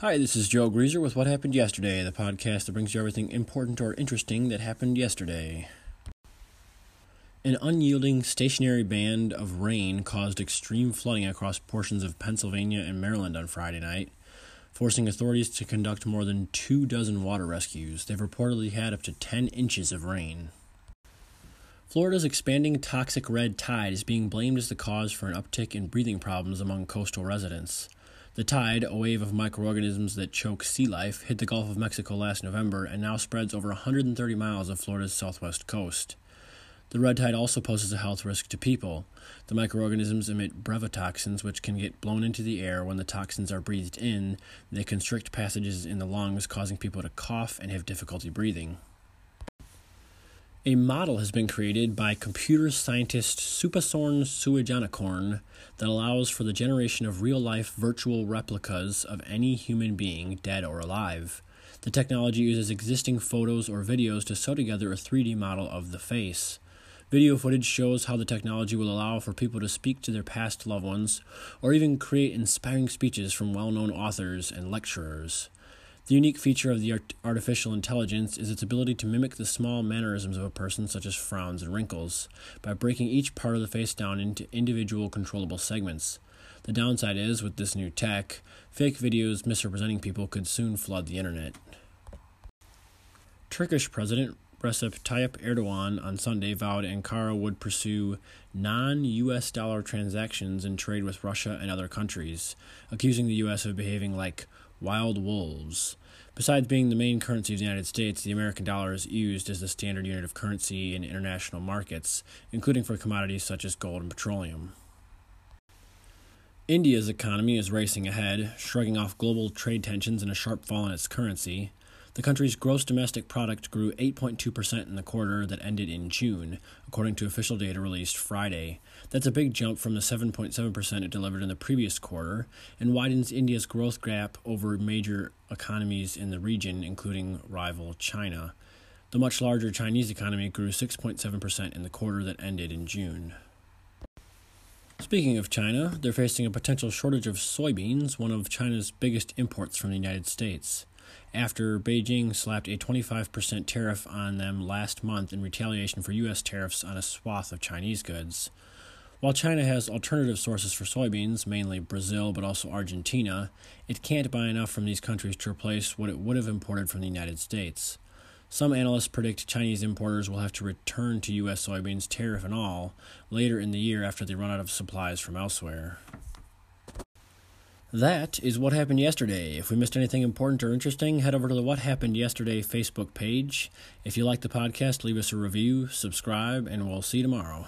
Hi, this is Joe Greaser with What Happened Yesterday, the podcast that brings you everything important or interesting that happened yesterday. An unyielding stationary band of rain caused extreme flooding across portions of Pennsylvania and Maryland on Friday night, forcing authorities to conduct more than two dozen water rescues. They've reportedly had up to 10 inches of rain. Florida's expanding toxic red tide is being blamed as the cause for an uptick in breathing problems among coastal residents. The tide, a wave of microorganisms that choke sea life, hit the Gulf of Mexico last November and now spreads over 130 miles of Florida's southwest coast. The red tide also poses a health risk to people. The microorganisms emit brevetoxins, which can get blown into the air when the toxins are breathed in. They constrict passages in the lungs, causing people to cough and have difficulty breathing. A model has been created by computer scientist Supasorn Suwajanakorn that allows for the generation of real life virtual replicas of any human being, dead or alive. The technology uses existing photos or videos to sew together a 3D model of the face. Video footage shows how the technology will allow for people to speak to their past loved ones or even create inspiring speeches from well known authors and lecturers. The unique feature of the art- artificial intelligence is its ability to mimic the small mannerisms of a person, such as frowns and wrinkles, by breaking each part of the face down into individual controllable segments. The downside is, with this new tech, fake videos misrepresenting people could soon flood the internet. Turkish President Recep Tayyip Erdogan on Sunday vowed Ankara would pursue non US dollar transactions in trade with Russia and other countries, accusing the US of behaving like wild wolves. Besides being the main currency of the United States, the American dollar is used as the standard unit of currency in international markets, including for commodities such as gold and petroleum. India's economy is racing ahead, shrugging off global trade tensions and a sharp fall in its currency. The country's gross domestic product grew 8.2% in the quarter that ended in June, according to official data released Friday. That's a big jump from the 7.7% it delivered in the previous quarter and widens India's growth gap over major economies in the region, including rival China. The much larger Chinese economy grew 6.7% in the quarter that ended in June. Speaking of China, they're facing a potential shortage of soybeans, one of China's biggest imports from the United States after Beijing slapped a 25% tariff on them last month in retaliation for U.S. tariffs on a swath of Chinese goods. While China has alternative sources for soybeans, mainly Brazil but also Argentina, it can't buy enough from these countries to replace what it would have imported from the United States. Some analysts predict Chinese importers will have to return to U.S. soybeans, tariff and all, later in the year after they run out of supplies from elsewhere. That is what happened yesterday. If we missed anything important or interesting, head over to the What Happened Yesterday Facebook page. If you like the podcast, leave us a review, subscribe, and we'll see you tomorrow.